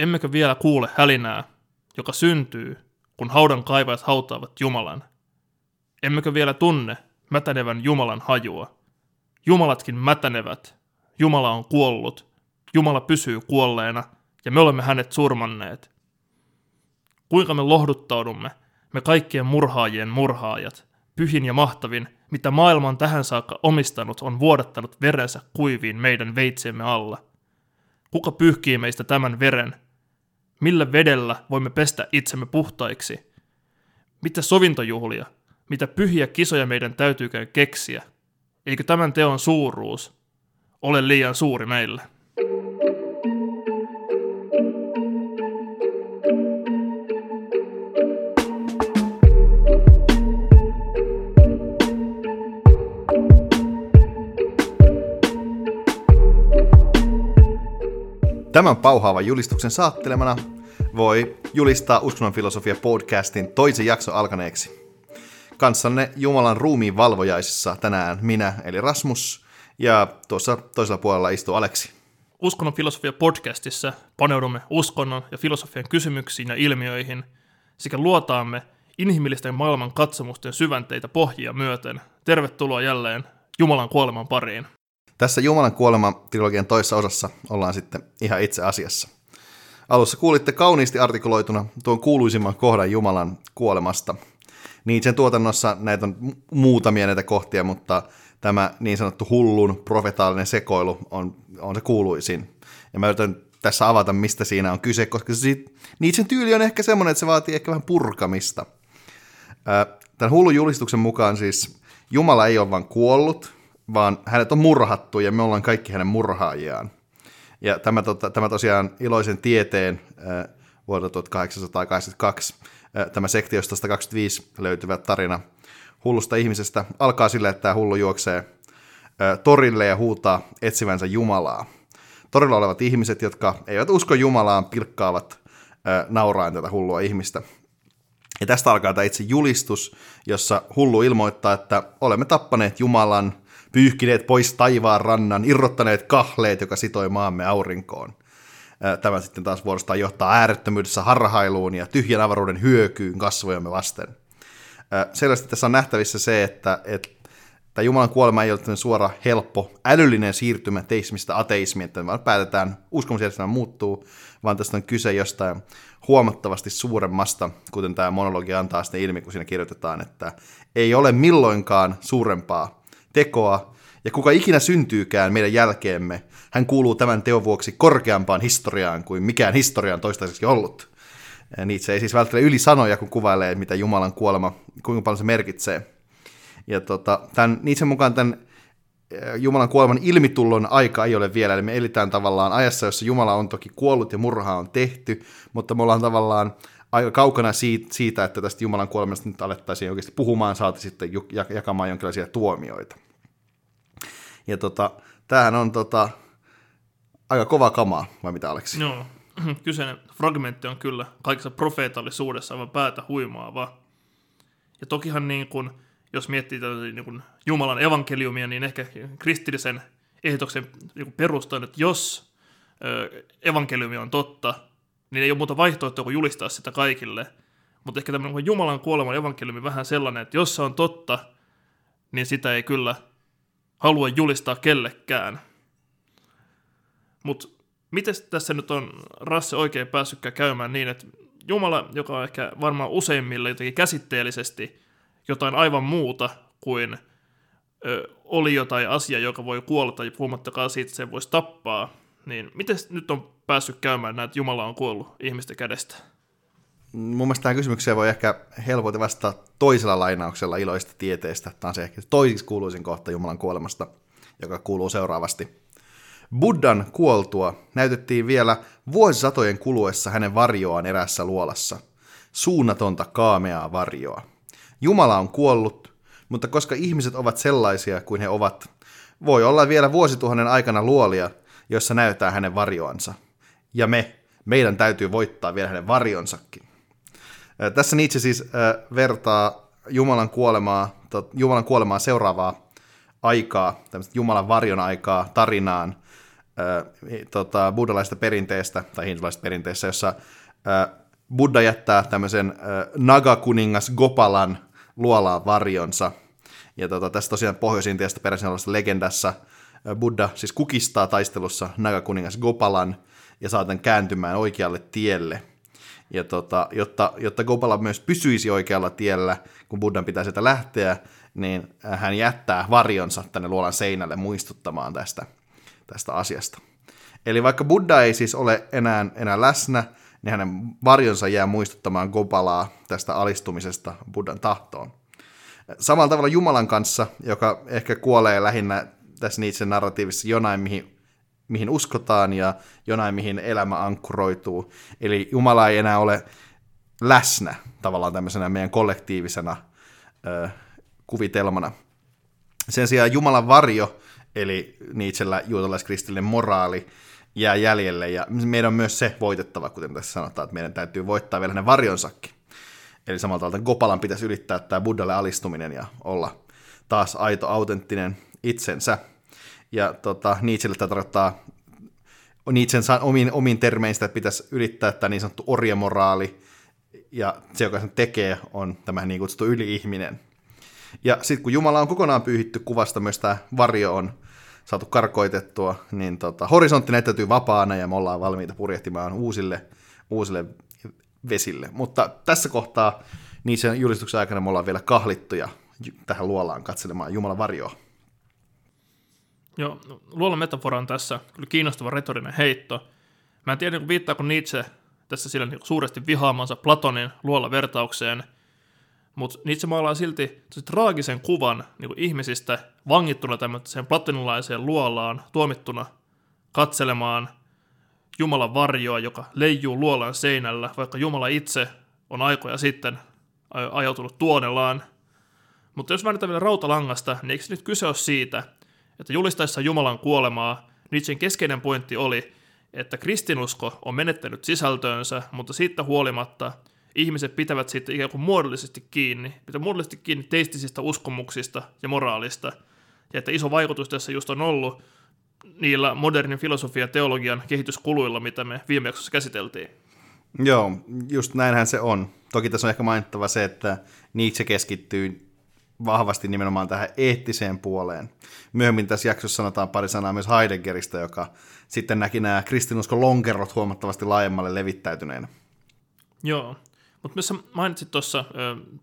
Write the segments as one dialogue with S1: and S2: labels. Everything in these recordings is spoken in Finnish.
S1: Emmekö vielä kuule hälinää, joka syntyy, kun haudan kaivajat hautaavat Jumalan? Emmekö vielä tunne mätänevän Jumalan hajua? Jumalatkin mätänevät. Jumala on kuollut. Jumala pysyy kuolleena, ja me olemme hänet surmanneet. Kuinka me lohduttaudumme, me kaikkien murhaajien murhaajat, pyhin ja mahtavin, mitä maailma on tähän saakka omistanut, on vuodattanut verensä kuiviin meidän veitsiemme alla. Kuka pyyhkii meistä tämän veren? Millä vedellä voimme pestä itsemme puhtaiksi? Mitä sovintojuhlia, mitä pyhiä kisoja meidän täytyykään keksiä? Eikö tämän teon suuruus ole liian suuri meille?
S2: Tämän pauhaavan julistuksen saattelemana voi julistaa Uskonnon filosofia podcastin toisen jakson alkaneeksi. Kanssanne Jumalan ruumiin valvojaisissa tänään minä, eli Rasmus, ja tuossa toisella puolella istuu Aleksi.
S1: Uskonnon filosofia podcastissa paneudumme uskonnon ja filosofian kysymyksiin ja ilmiöihin sekä luotaamme inhimillisten maailman katsomusten syvänteitä pohjia myöten. Tervetuloa jälleen Jumalan kuoleman pariin.
S2: Tässä Jumalan kuolema-trilogian toisessa osassa ollaan sitten ihan itse asiassa. Alussa kuulitte kauniisti artikuloituna tuon kuuluisimman kohdan Jumalan kuolemasta. Niin sen tuotannossa näitä on muutamia näitä kohtia, mutta tämä niin sanottu hullun profetaalinen sekoilu on, on se kuuluisin. Ja mä yritän tässä avata, mistä siinä on kyse, koska se siitä, Niitsen tyyli on ehkä semmoinen, että se vaatii ehkä vähän purkamista. Tämän hullun julistuksen mukaan siis Jumala ei ole vain kuollut, vaan hänet on murhattu ja me ollaan kaikki hänen murhaajiaan. Ja tämä, tota, tämä tosiaan iloisen tieteen äh, vuodelta 1882, äh, tämä sektiosta 125 löytyvä tarina hullusta ihmisestä alkaa sillä, että tämä hullu juoksee äh, torille ja huutaa etsivänsä Jumalaa. Torilla olevat ihmiset, jotka eivät usko Jumalaan, pilkkaavat äh, nauraen tätä hullua ihmistä. Ja tästä alkaa tämä itse julistus, jossa hullu ilmoittaa, että olemme tappaneet Jumalan, pyyhkineet pois taivaan rannan, irrottaneet kahleet, joka sitoi maamme aurinkoon. Tämä sitten taas vuorostaan johtaa äärettömyydessä harhailuun ja tyhjän avaruuden hyökyyn kasvojamme vasten. Selvästi tässä on nähtävissä se, että, että tämä Jumalan kuolema ei ole suora, helppo, älyllinen siirtymä teismistä ateismiin, että vaan päätetään, uskomusjärjestelmä muuttuu, vaan tästä on kyse jostain huomattavasti suuremmasta, kuten tämä monologi antaa sitten ilmi, kun siinä kirjoitetaan, että ei ole milloinkaan suurempaa tekoa, ja kuka ikinä syntyykään meidän jälkeemme, hän kuuluu tämän teon vuoksi korkeampaan historiaan kuin mikään historia on toistaiseksi ollut. Niitä ei siis välttämättä yli sanoja, kun kuvailee, mitä Jumalan kuolema, kuinka paljon se merkitsee. Ja tota, tämän, Niitsen mukaan tämän Jumalan kuoleman ilmitullon aika ei ole vielä, eli me elitään tavallaan ajassa, jossa Jumala on toki kuollut ja murhaa on tehty, mutta me ollaan tavallaan aika kaukana siitä, että tästä Jumalan kuolemasta nyt alettaisiin oikeasti puhumaan, saati sitten jakamaan jonkinlaisia tuomioita. Ja tota, tämähän on tota, aika kova kamaa, vai mitä Aleksi?
S1: Joo, kyseinen fragmentti on kyllä kaikessa profeetallisuudessa aivan päätä huimaava. Ja tokihan niin kuin, jos miettii niin kuin Jumalan evankeliumia, niin ehkä kristillisen ehdotoksen niin perustan, että jos evankeliumi on totta, niin ei ole muuta vaihtoehtoa kuin julistaa sitä kaikille. Mutta ehkä tämmöinen Jumalan kuoleman evankeliumi vähän sellainen, että jos se on totta, niin sitä ei kyllä halua julistaa kellekään. Mutta miten tässä nyt on Rasse oikein päässytkään käymään niin, että Jumala, joka on ehkä varmaan useimmille jotenkin käsitteellisesti jotain aivan muuta kuin ö, oli jotain asia, joka voi kuolla tai puhumattakaan siitä, että se voisi tappaa, niin miten nyt on päässyt käymään näin, että Jumala on kuollut ihmisten kädestä?
S2: Mun mielestä tähän kysymykseen voi ehkä helposti vastata toisella lainauksella iloista tieteestä. Tämä on se ehkä toisiksi kuuluisin kohta Jumalan kuolemasta, joka kuuluu seuraavasti. Buddhan kuoltua näytettiin vielä vuosisatojen kuluessa hänen varjoaan erässä luolassa. Suunnatonta kaameaa varjoa. Jumala on kuollut, mutta koska ihmiset ovat sellaisia kuin he ovat, voi olla vielä vuosituhannen aikana luolia, jossa näyttää hänen varjoansa. Ja me, meidän täytyy voittaa vielä hänen varjonsakin. Tässä Nietzsche siis vertaa Jumalan kuolemaa, Jumalan kuolemaa seuraavaa aikaa, tämmöistä Jumalan varjon aikaa tarinaan, tota, buddhalaisesta perinteestä, tai hindulaisesta perinteestä, jossa Buddha jättää tämmöisen Naga-kuningas Gopalan luolaan varjonsa. Ja tota, tässä tosiaan Pohjois-Intiasta peräisin olevassa legendassa Buddha siis kukistaa taistelussa Naga-kuningas Gopalan ja saa tämän kääntymään oikealle tielle. Ja tota, jotta, jotta Gopala myös pysyisi oikealla tiellä, kun Buddhan pitää sieltä lähteä, niin hän jättää varjonsa tänne luolan seinälle muistuttamaan tästä, tästä asiasta. Eli vaikka Buddha ei siis ole enää, enää läsnä, niin hänen varjonsa jää muistuttamaan Gopalaa tästä alistumisesta Buddhan tahtoon. Samalla tavalla Jumalan kanssa, joka ehkä kuolee lähinnä tässä Nietzschen narratiivissa jonain, mihin, mihin uskotaan ja jonain, mihin elämä ankkuroituu. Eli Jumala ei enää ole läsnä tavallaan tämmöisenä meidän kollektiivisena ö, kuvitelmana. Sen sijaan Jumalan varjo, eli Nietzschellä juutalaiskristillinen moraali, jää jäljelle, ja meidän on myös se voitettava, kuten tässä sanotaan, että meidän täytyy voittaa vielä ne varjonsakin. Eli samalla tavalla Gopalan pitäisi ylittää tämä Buddhalle alistuminen ja olla taas aito, autenttinen itsensä. Ja tota, Nietzschelle tämä tarkoittaa Nietzschen omin, omin termein sitä, että pitäisi ylittää tämä niin sanottu orjamoraali, ja se, joka sen tekee, on tämä niin kutsuttu yli-ihminen. Ja sitten kun Jumala on kokonaan pyyhitty kuvasta, myös tämä varjo on saatu karkoitettua, niin tota, horisontti näyttäytyy vapaana ja me ollaan valmiita purjehtimaan uusille, uusille vesille. Mutta tässä kohtaa niissä julistuksen aikana me ollaan vielä kahlittuja tähän luolaan katselemaan Jumalan varjoa.
S1: Joo, luolan metafora on tässä kyllä kiinnostava retorinen heitto. Mä en tiedä, niin viittaako Nietzsche tässä sillä niin suuresti vihaamansa Platonin luolla vertaukseen, mutta Nietzsche maalaa silti traagisen kuvan niin ihmisistä vangittuna tämmöiseen platonilaiseen luolaan, tuomittuna katselemaan Jumalan varjoa, joka leijuu luolan seinällä, vaikka Jumala itse on aikoja sitten ajautunut tuonellaan. Mutta jos väännetään vielä rautalangasta, niin eikö nyt kyse ole siitä, että julistaessa Jumalan kuolemaa, Nietzschen keskeinen pointti oli, että kristinusko on menettänyt sisältöönsä, mutta siitä huolimatta ihmiset pitävät siitä ikään kuin muodollisesti kiinni, pitää muodollisesti kiinni teistisistä uskomuksista ja moraalista, ja että iso vaikutus tässä just on ollut niillä modernin filosofian teologian kehityskuluilla, mitä me viime jaksossa käsiteltiin.
S2: Joo, just näinhän se on. Toki tässä on ehkä mainittava se, että Nietzsche keskittyy vahvasti nimenomaan tähän eettiseen puoleen. Myöhemmin tässä jaksossa sanotaan pari sanaa myös Heideggeristä, joka sitten näki nämä kristinuskon lonkerot huomattavasti laajemmalle levittäytyneenä.
S1: Joo, mutta myös mainitsit tuossa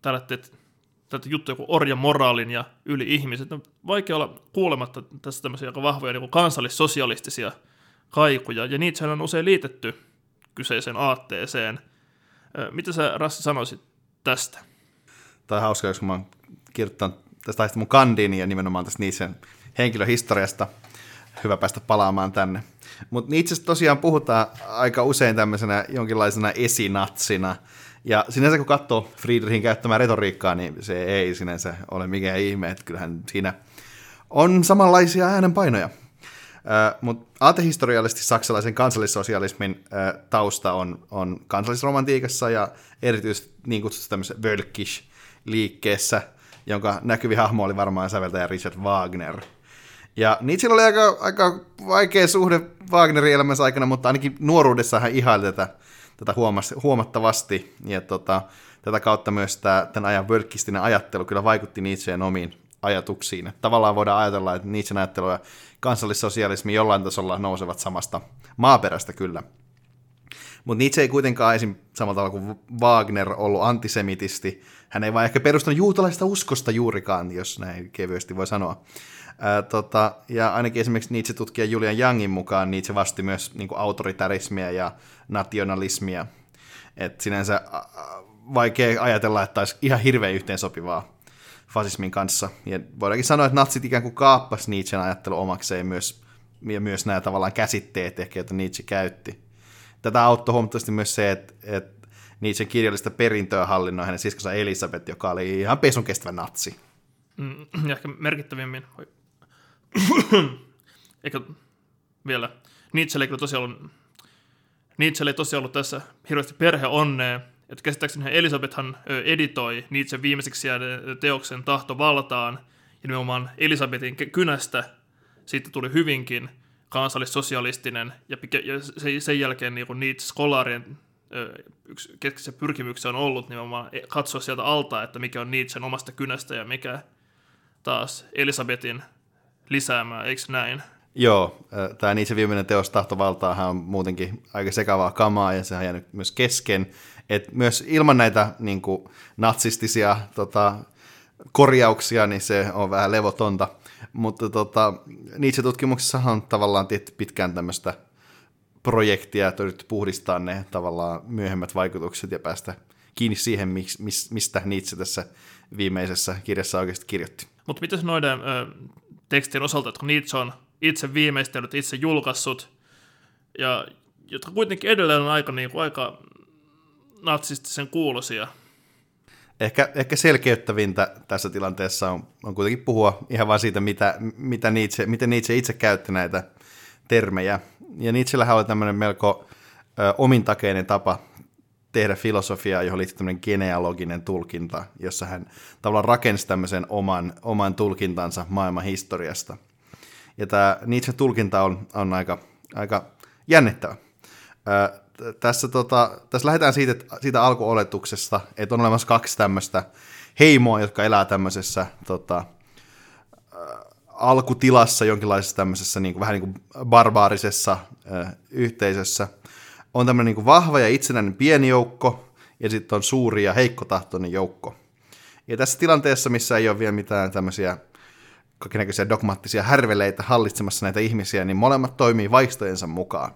S1: tätä juttuja kuin orja moraalin ja yli-ihmiset. On vaikea olla kuulematta tässä tämmöisiä aika vahvoja niin kansallissosialistisia kaikuja, ja niitä on usein liitetty kyseiseen aatteeseen. Mitä sä Rassi sanoisit tästä?
S2: Tämä on hauska, jos mä oon kirjoittanut tästä mun kandiini ja nimenomaan tästä niisen henkilöhistoriasta. Hyvä päästä palaamaan tänne. Mutta itse tosiaan puhutaan aika usein tämmöisenä jonkinlaisena esinatsina. Ja sinänsä kun katsoo Friedrichin käyttämää retoriikkaa, niin se ei sinänsä ole mikään ihme, että kyllähän siinä on samanlaisia äänenpainoja. Uh, Mutta aatehistoriallisesti saksalaisen kansallissosialismin uh, tausta on, on kansallisromantiikassa ja erityisesti niin kutsutussa tämmöisessä Völkisch-liikkeessä, jonka näkyvi hahmo oli varmaan säveltäjä Richard Wagner. Ja Nietzsche oli aika, aika vaikea suhde Wagnerin elämänsä aikana, mutta ainakin nuoruudessa hän ihaili tätä, tätä huomattavasti. Ja tota, tätä kautta myös tämä, tämän ajan völkkistinen ajattelu kyllä vaikutti Nietzscheen omiin ajatuksiin. Tavallaan voidaan ajatella, että Nietzschen ajattelu ja kansallissosialismi jollain tasolla nousevat samasta maaperästä kyllä. Mutta Nietzsche ei kuitenkaan esim. samalla tavalla kuin Wagner ollut antisemitisti. Hän ei vaan ehkä perustanut juutalaista uskosta juurikaan, jos näin kevyesti voi sanoa. Ää, tota, ja ainakin esimerkiksi Nietzsche-tutkija Julian Youngin mukaan Nietzsche vasti myös niin kuin autoritarismia ja nationalismia. Et sinänsä vaikea ajatella, että olisi ihan hirveän yhteensopivaa fasismin kanssa. Ja voidaankin sanoa, että natsit ikään kuin kaappas Nietzschen ajattelu omakseen myös, ja myös nämä tavallaan käsitteet ehkä, joita Nietzsche käytti. Tätä auttoi huomattavasti myös se, että, että Nietzschen kirjallista perintöä hallinnoi hänen siskonsa Elisabeth, joka oli ihan pesun kestävä natsi.
S1: Mm, ehkä merkittävimmin, eikä vielä, Nietzsche ei tosiaan ollut, Nietzsche ei tosiaan ollut tässä hirveästi perheonnea, että käsittääkseni Elisabethan editoi Nietzsche viimeiseksi jäädeen teoksen Tahto valtaan, ja nimenomaan Elisabetin kynästä. Siitä tuli hyvinkin kansallissosialistinen, ja, sen jälkeen niin niitä skolaarien yksi keskeisiä pyrkimyksiä on ollut nimenomaan katsoa sieltä alta, että mikä on Nietzschen omasta kynästä ja mikä taas Elisabetin lisäämää, eikö näin?
S2: Joo, tämä Nietzsche viimeinen teos Tahtovaltaahan on muutenkin aika sekavaa kamaa ja se on jäänyt myös kesken. Et myös ilman näitä niin kuin, natsistisia tota, korjauksia, niin se on vähän levotonta. Mutta tota, Nietzsche-tutkimuksessa on tavallaan tietty pitkään tämmöistä projektia, että yritetty puhdistaa ne tavallaan myöhemmät vaikutukset ja päästä kiinni siihen, mistä Nietzsche tässä viimeisessä kirjassa oikeasti kirjoitti.
S1: Mutta miten noiden ö, tekstien osalta, että kun Nietzsche on itse viimeistellyt, itse julkaissut, ja jotka kuitenkin edelleen on aika, niin kuin, aika natsistisen kuulosia.
S2: Ehkä, ehkä selkeyttävintä tässä tilanteessa on, on kuitenkin puhua ihan vain siitä, mitä, mitä Nietzsche, miten Nietzsche itse käytti näitä termejä. Ja Nietzschellähän oli tämmöinen melko ö, omintakeinen tapa tehdä filosofiaa, johon liittyy tämmöinen genealoginen tulkinta, jossa hän tavallaan rakensi tämmöisen oman, oman tulkintansa maailman historiasta. Ja tämä Nietzsche tulkinta on, on aika, aika jännittävä. Ö, tässä, tota, tässä lähdetään siitä, siitä alkuoletuksesta, että on olemassa kaksi tämmöistä heimoa, jotka elää tämmöisessä tota, alkutilassa, jonkinlaisessa tämmöisessä niin kuin, vähän niin kuin barbaarisessa ö, yhteisössä. On tämmöinen niin kuin vahva ja itsenäinen pieni joukko, ja sitten on suuri ja heikkotahtoinen joukko. Ja tässä tilanteessa, missä ei ole vielä mitään tämmöisiä kaikenlaisia dogmaattisia härveleitä hallitsemassa näitä ihmisiä, niin molemmat toimii vaistojensa mukaan.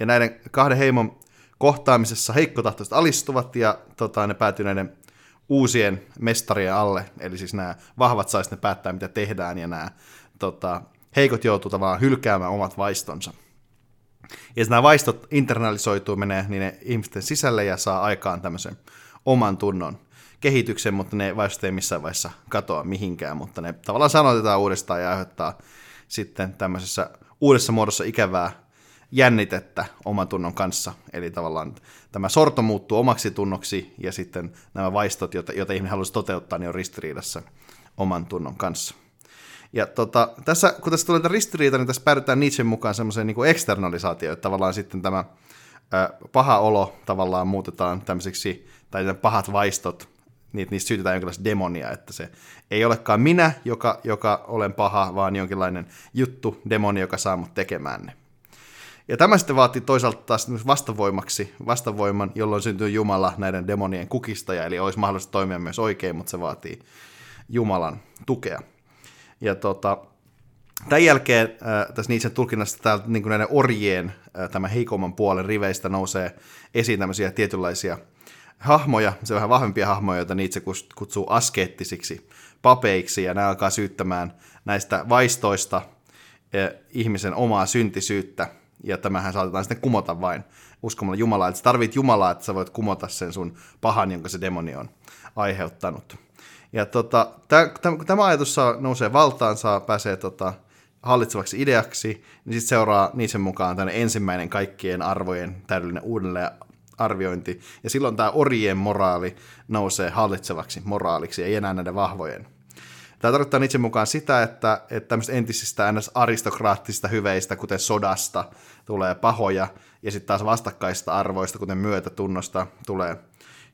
S2: Ja näiden kahden heimon kohtaamisessa heikkotahtoiset alistuvat ja tota, ne päätyy näiden uusien mestarien alle, eli siis nämä vahvat saisi ne päättää, mitä tehdään, ja nämä tota, heikot joutuu tavallaan hylkäämään omat vaistonsa. Ja nämä vaistot internalisoituu, menee niiden ihmisten sisälle ja saa aikaan tämmöisen oman tunnon kehityksen, mutta ne vaistot ei missään vaiheessa katoa mihinkään, mutta ne tavallaan sanotetaan uudestaan ja aiheuttaa sitten tämmöisessä uudessa muodossa ikävää jännitettä oman tunnon kanssa. Eli tavallaan tämä sorto muuttuu omaksi tunnoksi ja sitten nämä vaistot, joita, joita ihminen haluaisi toteuttaa, niin on ristiriidassa oman tunnon kanssa. Ja tota, tässä, kun tässä tulee ristiriita, niin tässä päädytään Nietzschen mukaan semmoiseen niin eksternalisaatioon, että tavallaan sitten tämä ö, paha olo tavallaan muutetaan tämmöiseksi, tai pahat vaistot, niitä, niistä syytetään jonkinlaista demonia, että se ei olekaan minä, joka, joka olen paha, vaan jonkinlainen juttu, demoni, joka saa mut tekemään ne. Ja tämä sitten vaatii toisaalta taas vastavoimaksi, vastavoiman, jolloin syntyy Jumala näiden demonien kukistaja, eli olisi mahdollista toimia myös oikein, mutta se vaatii Jumalan tukea. Ja tota, tämän jälkeen äh, tässä Nietzschen tulkinnassa täältä niin näiden orjien, äh, tämän heikomman puolen riveistä nousee esiin tämmöisiä tietynlaisia hahmoja, se vähän vahvempia hahmoja, joita Nietzsche kutsuu askeettisiksi papeiksi, ja nämä alkaa syyttämään näistä vaistoista äh, ihmisen omaa syntisyyttä, ja tämähän saatetaan sitten kumota vain uskomalla Jumalaa. Että sä tarvit Jumalaa, että sä voit kumota sen sun pahan, jonka se demoni on aiheuttanut. Ja tota, tämä ajatus saa, nousee valtaan, saa, pääsee tota, hallitsevaksi ideaksi, niin sitten seuraa niisen mukaan tänne ensimmäinen kaikkien arvojen täydellinen uudelleen arviointi. Ja silloin tämä orjien moraali nousee hallitsevaksi moraaliksi, ei enää näiden vahvojen. Tämä tarkoittaa itse mukaan sitä, että, että tämmöistä entisistä ns. aristokraattisista hyveistä, kuten sodasta, tulee pahoja, ja sitten taas vastakkaista arvoista, kuten myötätunnosta, tulee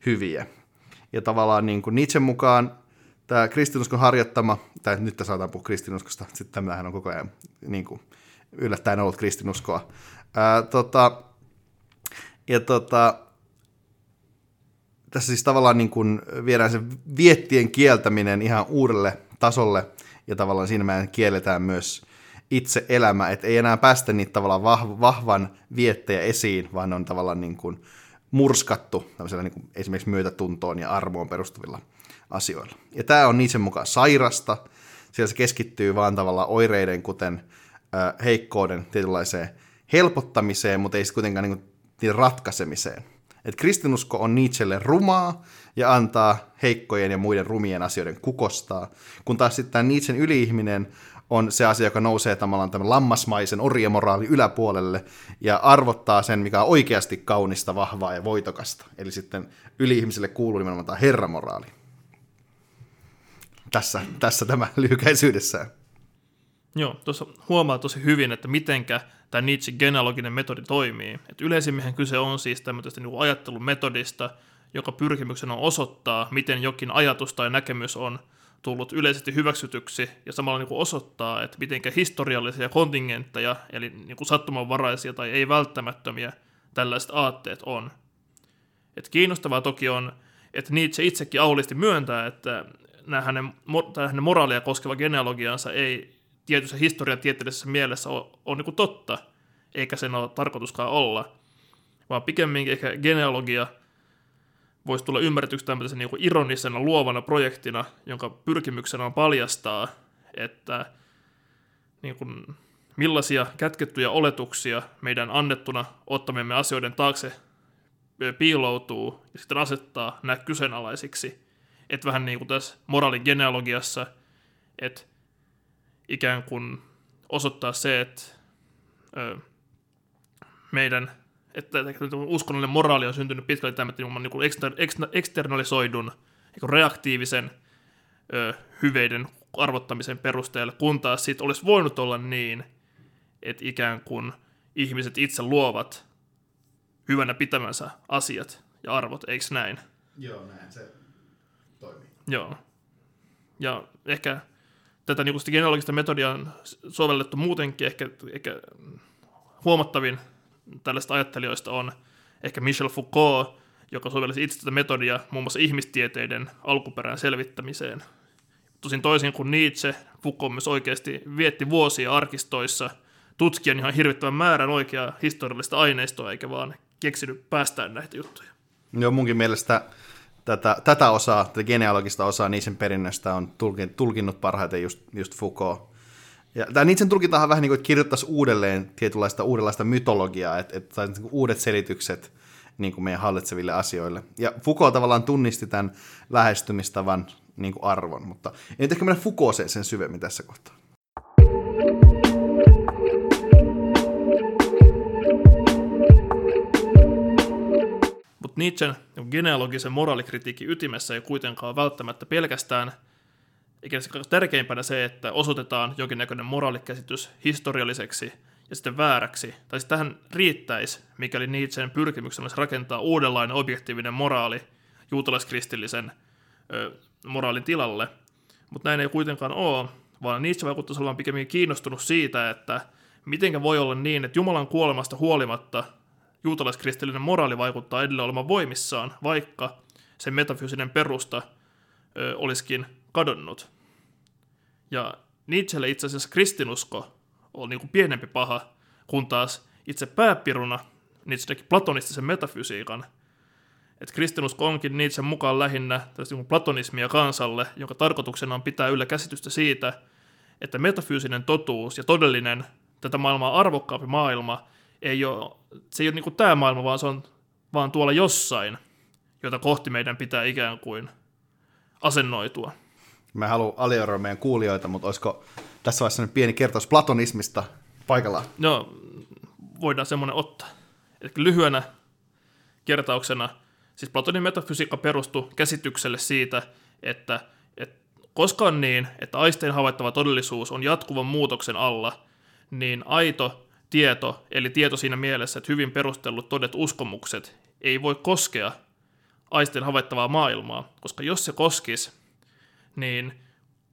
S2: hyviä. Ja tavallaan niin kuin Nietzsche mukaan tämä kristinuskon harjoittama, tai nyt tässä saataan puhua kristinuskosta, sitten tämähän on koko ajan niin kuin, yllättäen ollut kristinuskoa. Ää, tota, ja tota, tässä siis tavallaan niin kuin viedään se viettien kieltäminen ihan uudelle tasolle, ja tavallaan siinä me kielletään myös itse elämä, että ei enää päästä niitä tavallaan vahvan viettejä esiin, vaan on tavallaan niin kuin murskattu niin kuin esimerkiksi myötätuntoon ja armoon perustuvilla asioilla. Ja tämä on niiden mukaan sairasta, siellä se keskittyy vaan tavallaan oireiden, kuten heikkouden tietynlaiseen helpottamiseen, mutta ei sitten kuitenkaan niin kuin, ratkaisemiseen. Et kristinusko on Nietzschelle rumaa ja antaa heikkojen ja muiden rumien asioiden kukostaa, kun taas sitten tämä Nietzschen yliihminen on se asia, joka nousee tavallaan tämän lammasmaisen orjamoraalin yläpuolelle ja arvottaa sen, mikä on oikeasti kaunista, vahvaa ja voitokasta. Eli sitten yli-ihmiselle kuuluu nimenomaan tämä herramoraali. Tässä, tässä tämä lyhykäisyydessään.
S1: Joo, tuossa huomaa tosi hyvin, että mitenkä tämä Nietzsche genealoginen metodi toimii. Et yleisimmin kyse on siis tämmöisestä niin ajattelun metodista, joka pyrkimyksenä on osoittaa, miten jokin ajatus tai näkemys on tullut yleisesti hyväksytyksi ja samalla niin kuin osoittaa, että miten historiallisia kontingentteja, eli niin kuin sattumanvaraisia tai ei välttämättömiä tällaiset aatteet on. Et kiinnostavaa toki on, että Nietzsche itsekin aulisti myöntää, että nämä hänen, hänen moraalia koskeva genealogiansa ei tietyssä historiatieteellisessä mielessä ole, ole niin kuin totta, eikä sen ole tarkoituskaan olla, vaan pikemminkin ehkä genealogia – voisi tulla ymmärretyksi tämmöisen niin ironisena luovana projektina, jonka pyrkimyksenä on paljastaa, että niin kuin, millaisia kätkettyjä oletuksia meidän annettuna ottamiemme asioiden taakse piiloutuu ja sitten asettaa nämä kyseenalaisiksi. Että vähän niin kuin tässä moraaligenealogiassa, että ikään kuin osoittaa se, että ö, meidän että uskonnollinen moraali on syntynyt pitkälti tämän niin ekster, eksternalisoidun niin reaktiivisen ö, hyveiden arvottamisen perusteella, kun taas sitten olisi voinut olla niin, että ikään kuin ihmiset itse luovat hyvänä pitämänsä asiat ja arvot, eikö näin?
S2: Joo, näin se toimii.
S1: Joo. Ja ehkä tätä niin genealogista metodia on sovellettu muutenkin ehkä, ehkä huomattavin tällaista ajattelijoista on ehkä Michel Foucault, joka sovelsi itse tätä metodia muun muassa ihmistieteiden alkuperän selvittämiseen. Tosin toisin kuin Nietzsche, Foucault myös oikeasti vietti vuosia arkistoissa tutkijan ihan hirvittävän määrän oikeaa historiallista aineistoa, eikä vaan keksinyt päästään näitä juttuja.
S2: Joo, munkin mielestä tätä, tätä osaa, tätä genealogista osaa Nietzschen perinnöstä on tulkinnut parhaiten just, just Foucault. Ja tämä Nietzschen tulkintahan vähän niin kuin, että kirjoittaisi uudelleen tietynlaista uudenlaista mytologiaa, että, että niin uudet selitykset niin kuin meidän hallitseville asioille. Ja Foucault tavallaan tunnisti tämän lähestymistavan niin kuin arvon, mutta ei ehkä mennä Foucaultseen sen syvemmin tässä kohtaa.
S1: Mutta Nietzschen genealogisen moraalikritiikin ytimessä ei kuitenkaan välttämättä pelkästään – eikä tärkeimpänä se, että osoitetaan jonkinnäköinen moraalikäsitys historialliseksi ja sitten vääräksi, tai sitten tähän riittäisi, mikäli Nietzschen pyrkimyksenä olisi rakentaa uudenlainen objektiivinen moraali juutalaiskristillisen ö, moraalin tilalle. Mutta näin ei kuitenkaan ole, vaan Nietzsche vaikuttaisi olevan pikemminkin kiinnostunut siitä, että miten voi olla niin, että Jumalan kuolemasta huolimatta juutalaiskristillinen moraali vaikuttaa edelleen olemaan voimissaan, vaikka sen metafyysinen perusta ö, olisikin kadonnut. Ja Nietzschelle itse asiassa kristinusko on niin kuin pienempi paha, kun taas itse pääpiruna Nietzsche teki platonistisen metafysiikan. Et kristinusko onkin Nietzschen mukaan lähinnä niin platonismia kansalle, jonka tarkoituksena on pitää yllä käsitystä siitä, että metafyysinen totuus ja todellinen tätä maailmaa arvokkaampi maailma ei ole, se ei ole niin kuin tämä maailma, vaan se on vaan tuolla jossain, jota kohti meidän pitää ikään kuin asennoitua.
S2: Mä haluan alioroa meidän kuulijoita, mutta olisiko tässä vaiheessa pieni kertaus platonismista paikallaan?
S1: No, voidaan semmoinen ottaa. Eli lyhyenä kertauksena, siis Platonin metafysiikka perustui käsitykselle siitä, että, että koska on niin, että aisteen havaittava todellisuus on jatkuvan muutoksen alla, niin aito tieto, eli tieto siinä mielessä, että hyvin perustellut todet uskomukset, ei voi koskea aisteen havaittavaa maailmaa, koska jos se koskisi, niin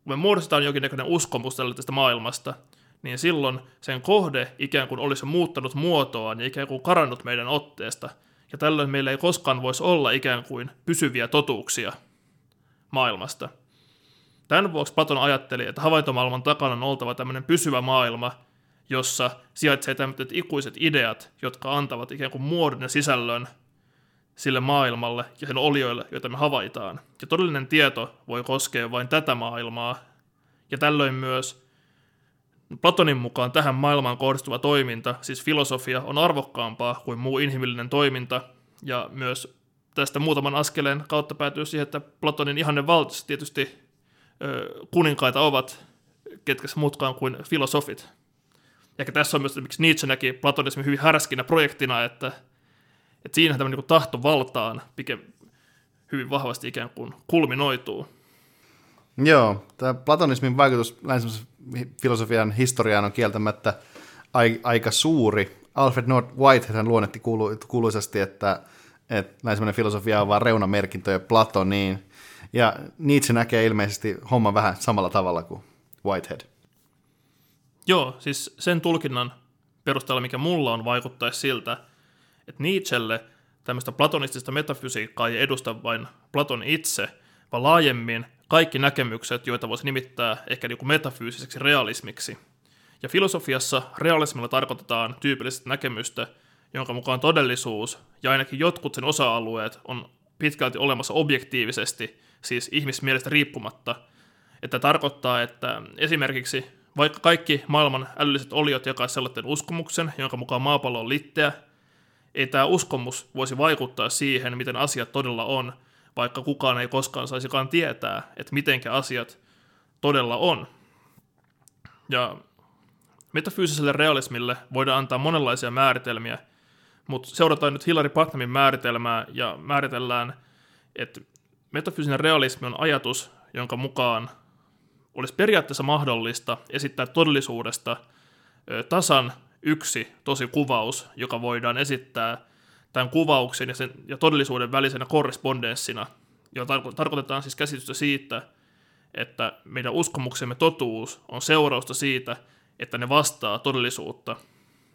S1: kun me muodostetaan jonkinnäköinen uskomus tästä maailmasta, niin silloin sen kohde ikään kuin olisi muuttanut muotoaan ja ikään kuin karannut meidän otteesta, ja tällöin meillä ei koskaan voisi olla ikään kuin pysyviä totuuksia maailmasta. Tämän vuoksi Platon ajatteli, että havaintomaailman takana on oltava tämmöinen pysyvä maailma, jossa sijaitsee tämmöiset ikuiset ideat, jotka antavat ikään kuin muodon ja sisällön sille maailmalle ja sen olioille, joita me havaitaan. Ja todellinen tieto voi koskea vain tätä maailmaa, ja tällöin myös Platonin mukaan tähän maailmaan kohdistuva toiminta, siis filosofia, on arvokkaampaa kuin muu inhimillinen toiminta, ja myös tästä muutaman askeleen kautta päätyy siihen, että Platonin ihanne valtiossa tietysti ö, kuninkaita ovat, ketkä muutkaan kuin filosofit. Ja tässä on myös, miksi Nietzsche näki platonismin hyvin härskinä projektina, että että siinähän tämä niin tahto valtaan hyvin vahvasti ikään kuin kulminoituu.
S2: Joo, tämä platonismin vaikutus länsimaisen filosofian historiaan on kieltämättä ai, aika suuri. Alfred North White hän luonnetti kuulu, kuuluisasti, että, että länsimainen filosofia on vain reunamerkintöjä Platoniin. Ja Nietzsche näkee ilmeisesti homma vähän samalla tavalla kuin Whitehead.
S1: Joo, siis sen tulkinnan perusteella, mikä mulla on, vaikuttaisi siltä, että Nietzschelle tämmöistä platonistista metafysiikkaa ei edusta vain Platon itse, vaan laajemmin kaikki näkemykset, joita voisi nimittää ehkä niin kuin metafyysiseksi realismiksi. Ja filosofiassa realismilla tarkoitetaan tyypillistä näkemystä, jonka mukaan todellisuus ja ainakin jotkut sen osa-alueet on pitkälti olemassa objektiivisesti, siis ihmismielestä riippumatta. Että tarkoittaa, että esimerkiksi vaikka kaikki maailman älylliset oliot jakaisivat sellaisen uskomuksen, jonka mukaan maapallo on litteä, ei tämä uskomus voisi vaikuttaa siihen, miten asiat todella on, vaikka kukaan ei koskaan saisikaan tietää, että mitenkä asiat todella on. Ja metafyysiselle realismille voidaan antaa monenlaisia määritelmiä, mutta seurataan nyt Hillary Putnamin määritelmää ja määritellään, että metafyysinen realismi on ajatus, jonka mukaan olisi periaatteessa mahdollista esittää todellisuudesta tasan yksi tosi kuvaus, joka voidaan esittää tämän kuvauksen ja, sen, ja todellisuuden välisenä korrespondenssina, ja tarko- tarkoitetaan siis käsitystä siitä, että meidän uskomuksemme totuus on seurausta siitä, että ne vastaa todellisuutta.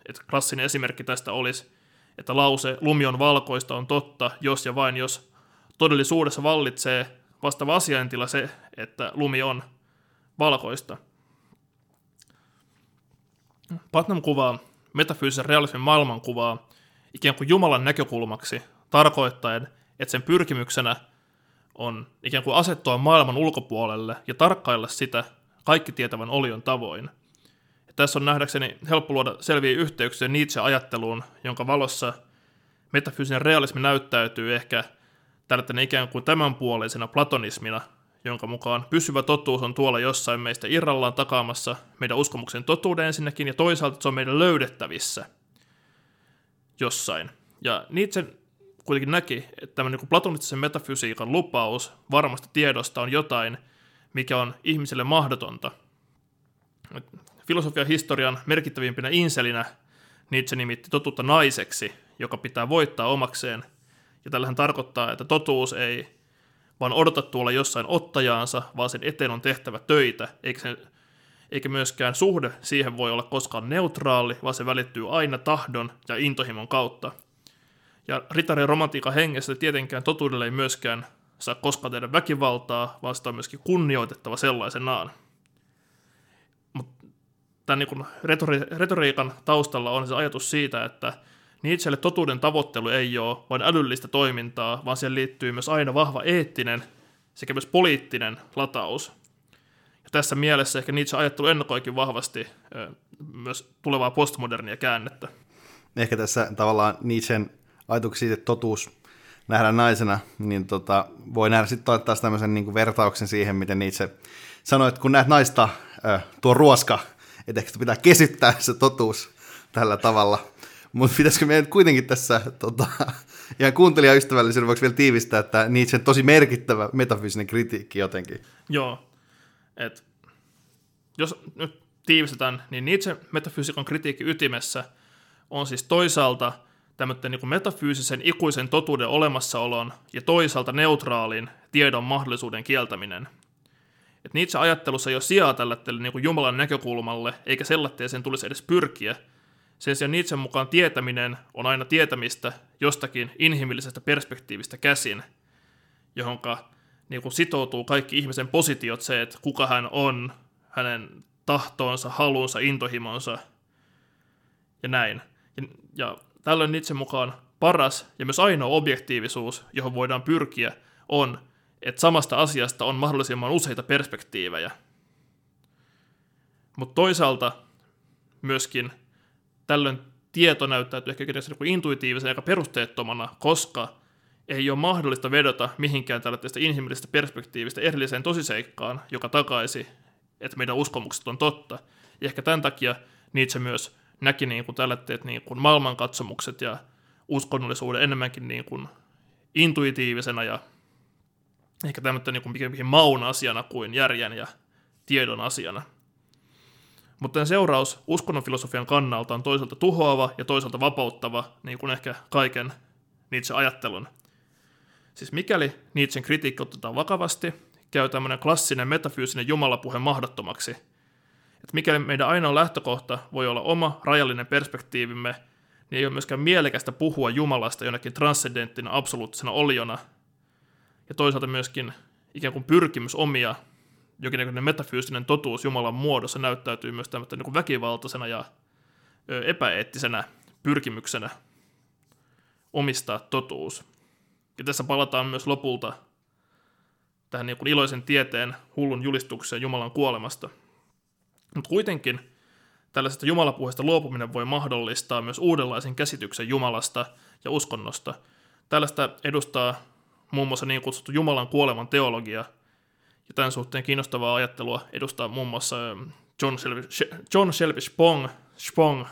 S1: Et klassinen esimerkki tästä olisi, että lause lumi on valkoista on totta, jos ja vain jos todellisuudessa vallitsee vastaava asiaintila se, että lumi on valkoista. Putnam kuvaa metafyysisen realismin maailmankuvaa ikään kuin Jumalan näkökulmaksi, tarkoittaen, että sen pyrkimyksenä on ikään kuin asettua maailman ulkopuolelle ja tarkkailla sitä kaikki tietävän olion tavoin. Ja tässä on nähdäkseni helppo luoda selviä yhteyksiä Nietzsche-ajatteluun, jonka valossa metafyysinen realismi näyttäytyy ehkä tällainen ikään kuin tämänpuoleisena platonismina, jonka mukaan pysyvä totuus on tuolla jossain meistä irrallaan takaamassa meidän uskomuksen totuuden ensinnäkin, ja toisaalta se on meidän löydettävissä jossain. Ja Nietzsche kuitenkin näki, että tämä niin platonistisen metafysiikan lupaus varmasta tiedosta on jotain, mikä on ihmiselle mahdotonta. Filosofian historian merkittävimpinä inselinä Nietzsche nimitti totuutta naiseksi, joka pitää voittaa omakseen. Ja tällähän tarkoittaa, että totuus ei vaan odota tuolla jossain ottajaansa, vaan sen eteen on tehtävä töitä, eikä, se, eikä myöskään suhde siihen voi olla koskaan neutraali, vaan se välittyy aina tahdon ja intohimon kautta. Ja ritarin romantiikan hengessä tietenkään totuudelle ei myöskään saa koskaan tehdä väkivaltaa, vaan sitä on myöskin kunnioitettava sellaisenaan. Mutta tämän niin retori- retoriikan taustalla on se ajatus siitä, että Nietzschelle totuuden tavoittelu ei ole vain älyllistä toimintaa, vaan siihen liittyy myös aina vahva eettinen sekä myös poliittinen lataus. Ja tässä mielessä ehkä Nietzsche ajattelu ennakoikin vahvasti myös tulevaa postmodernia käännettä.
S2: Ehkä tässä tavallaan Nietzschen ajatuksia siitä, että totuus nähdään naisena, niin tota, voi nähdä sitten taas tämmöisen niin kuin vertauksen siihen, miten Nietzsche sanoi, että kun näet naista, tuo ruoska, että ehkä pitää kesyttää se totuus tällä tavalla. Mutta pitäisikö meidän kuitenkin tässä tota, ihan kuuntelijaystävällisyyden voiko vielä tiivistää, että Nietzschen tosi merkittävä metafyysinen kritiikki jotenkin.
S1: Joo, et jos nyt tiivistetään, niin Nietzsche metafysiikan kritiikki ytimessä on siis toisaalta tämmöinen niin metafyysisen ikuisen totuuden olemassaolon ja toisaalta neutraalin tiedon mahdollisuuden kieltäminen. Et Nietzsche ajattelussa ei ole sijaa tällä niin Jumalan näkökulmalle, eikä sen tulisi edes pyrkiä – sen sijaan Nietzschen mukaan tietäminen on aina tietämistä jostakin inhimillisestä perspektiivistä käsin, johonka niin kuin sitoutuu kaikki ihmisen positiot, se, että kuka hän on, hänen tahtoonsa, halunsa, intohimonsa ja näin. Ja, ja tällöin Nietzsche mukaan paras ja myös ainoa objektiivisuus, johon voidaan pyrkiä, on, että samasta asiasta on mahdollisimman useita perspektiivejä. Mutta toisaalta myöskin – tällöin tieto näyttäytyy ehkä intuitiivisena ja perusteettomana, koska ei ole mahdollista vedota mihinkään tällaisesta inhimillisestä perspektiivistä erilliseen tosiseikkaan, joka takaisi, että meidän uskomukset on totta. Ja ehkä tämän takia Nietzsche myös näki niin kuin tällaiset niin kuin maailmankatsomukset ja uskonnollisuuden enemmänkin niin kuin intuitiivisena ja ehkä tämmöinen niin pikemminkin maun asiana kuin järjen ja tiedon asiana. Mutta seuraus uskonnon filosofian kannalta on toisaalta tuhoava ja toisaalta vapauttava, niin kuin ehkä kaiken Nietzsche-ajattelun. Siis mikäli Nietzschen kritiikki otetaan vakavasti, käy tämmöinen klassinen metafyysinen jumalapuhe mahdottomaksi. Että mikäli meidän ainoa lähtökohta voi olla oma rajallinen perspektiivimme, niin ei ole myöskään mielekästä puhua Jumalasta jonakin transcendenttina absoluuttisena oliona. Ja toisaalta myöskin ikään kuin pyrkimys omia jokinlainen metafyysinen totuus Jumalan muodossa näyttäytyy myös tämmöistä niin väkivaltaisena ja epäeettisenä pyrkimyksenä omistaa totuus. Ja tässä palataan myös lopulta tähän niin kuin iloisen tieteen hullun julistukseen Jumalan kuolemasta. Mutta kuitenkin tällaisesta Jumalapuheesta luopuminen voi mahdollistaa myös uudenlaisen käsityksen Jumalasta ja uskonnosta. Tällaista edustaa muun muassa niin kutsuttu Jumalan kuoleman teologia, ja tämän suhteen kiinnostavaa ajattelua edustaa muun muassa ähm, John Shelby, John Shelby Spong, Spong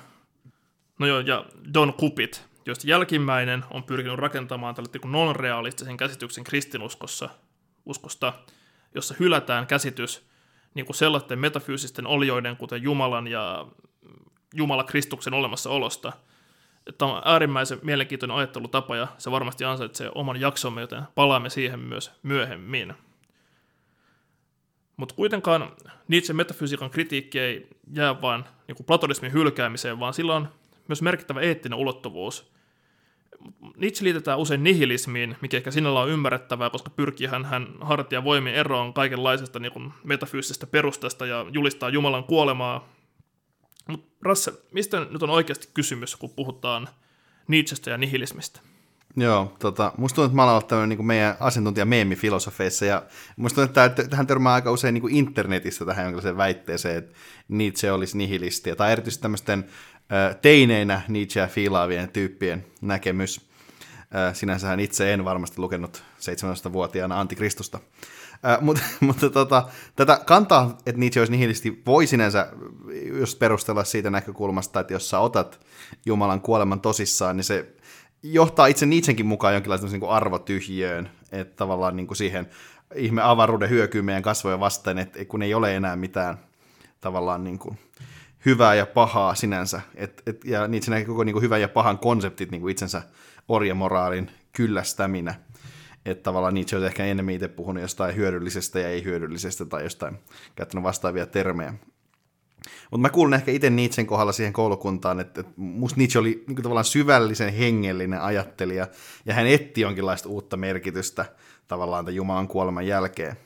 S1: no joo, ja Don Kupit, joista jälkimmäinen on pyrkinyt rakentamaan tällaisen niin non-realistisen käsityksen kristinuskossa, uskosta, jossa hylätään käsitys niin kuin sellaisten metafyysisten olioiden, kuten Jumalan ja Jumala Kristuksen olemassaolosta. Tämä on äärimmäisen mielenkiintoinen ajattelutapa ja se varmasti ansaitsee oman jaksomme, joten palaamme siihen myös myöhemmin. Mutta kuitenkaan Nietzsche metafysiikan kritiikki ei jää vain niin platonismin hylkäämiseen, vaan sillä on myös merkittävä eettinen ulottuvuus. Nietzsche liitetään usein nihilismiin, mikä ehkä sinällä on ymmärrettävää, koska pyrkii hän, hän hartia voimien eroon kaikenlaisesta niin kuin metafyysisestä perustasta ja julistaa Jumalan kuolemaa. Mutta Rasse, mistä nyt on oikeasti kysymys, kun puhutaan Nietzschestä ja nihilismistä?
S2: Joo, tota, musta tuntuu, että mä olen tämmöinen niin meidän asiantuntija meemifilosofeissa, ja musta tuntuu, että tähän törmää aika usein niin internetissä tähän jonkinlaiseen väitteeseen, että Nietzsche olisi nihilisti, tai erityisesti tämmöisten teineinä Nietzscheä fiilaavien tyyppien näkemys. Sinänsähän itse en varmasti lukenut 17-vuotiaana Antikristusta. mutta, mutta tota, tätä kantaa, että Nietzsche olisi nihilisti, voi sinänsä just perustella siitä näkökulmasta, että jos sä otat Jumalan kuoleman tosissaan, niin se johtaa itse Nietzschenkin mukaan jonkinlaisen niin arvotyhjöön, että tavallaan niin kuin siihen ihme avaruuden hyökyy meidän kasvoja vastaan, että kun ei ole enää mitään tavallaan niin kuin hyvää ja pahaa sinänsä, et, et, ja Nietzsche näkee koko niin kuin hyvän ja pahan konseptit niin kuin itsensä orjamoraalin kyllästäminä, että tavallaan Nietzsche on ehkä enemmän itse puhunut jostain hyödyllisestä ja ei-hyödyllisestä tai jostain käyttänyt vastaavia termejä. Mutta mä kuulun ehkä itse Nietzschen kohdalla siihen koulukuntaan, että, että musta Nietzsche oli niin tavallaan syvällisen hengellinen ajattelija, ja hän etti jonkinlaista uutta merkitystä tavallaan tämän Jumalan kuoleman jälkeen.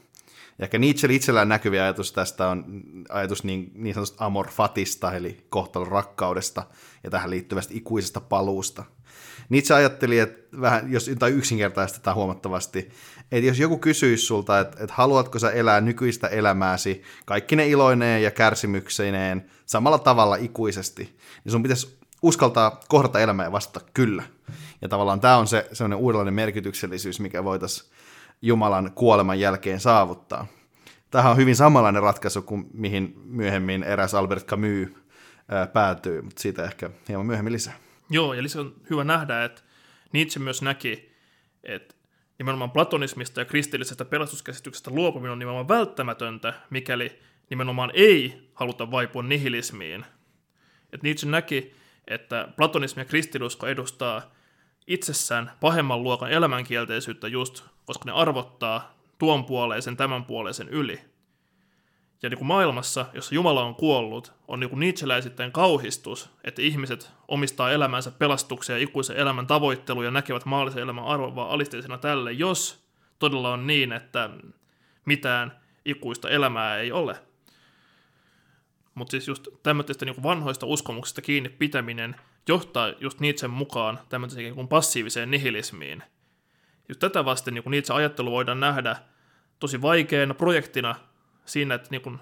S2: Ja ehkä Nietzsche itsellään näkyviä ajatus tästä on ajatus niin, niin sanotusta amor fatista, eli kohtalon rakkaudesta, ja tähän liittyvästä ikuisesta paluusta. Nietzsche ajatteli, että vähän, jos yksinkertaistetaan huomattavasti, että jos joku kysyisi sulta, että, että haluatko sä elää nykyistä elämääsi kaikki ne iloineen ja kärsimyksineen samalla tavalla ikuisesti, niin sun pitäisi uskaltaa kohdata elämää ja vastata kyllä. Ja tavallaan tämä on se sellainen uudenlainen merkityksellisyys, mikä voitaisiin Jumalan kuoleman jälkeen saavuttaa. Tähän on hyvin samanlainen ratkaisu kuin mihin myöhemmin eräs Albert Camus päätyy, mutta siitä ehkä hieman myöhemmin lisää.
S1: Joo, eli se on hyvä nähdä, että Nietzsche myös näki, että nimenomaan platonismista ja kristillisestä pelastuskäsityksestä luopuminen on nimenomaan välttämätöntä, mikäli nimenomaan ei haluta vaipua nihilismiin. Et Nietzsche näki, että platonismi ja kristilusko edustaa itsessään pahemman luokan elämänkielteisyyttä just, koska ne arvottaa tuon puoleisen tämän puoleisen yli. Ja niin kuin maailmassa, jossa Jumala on kuollut, on niin kuin Nietzscheläisittäin kauhistus, että ihmiset omistaa elämänsä pelastuksia ja ikuisen elämän tavoittelu ja näkevät maallisen elämän arvon vaan alisteisena tälle, jos todella on niin, että mitään ikuista elämää ei ole. Mutta siis just tämmöistä niin vanhoista uskomuksista kiinni pitäminen johtaa just Nietzschen mukaan tämmöiseen niin passiiviseen nihilismiin. Just tätä vasten niin Nietzsche ajattelu voidaan nähdä tosi vaikeana projektina siinä, että, niin kuin,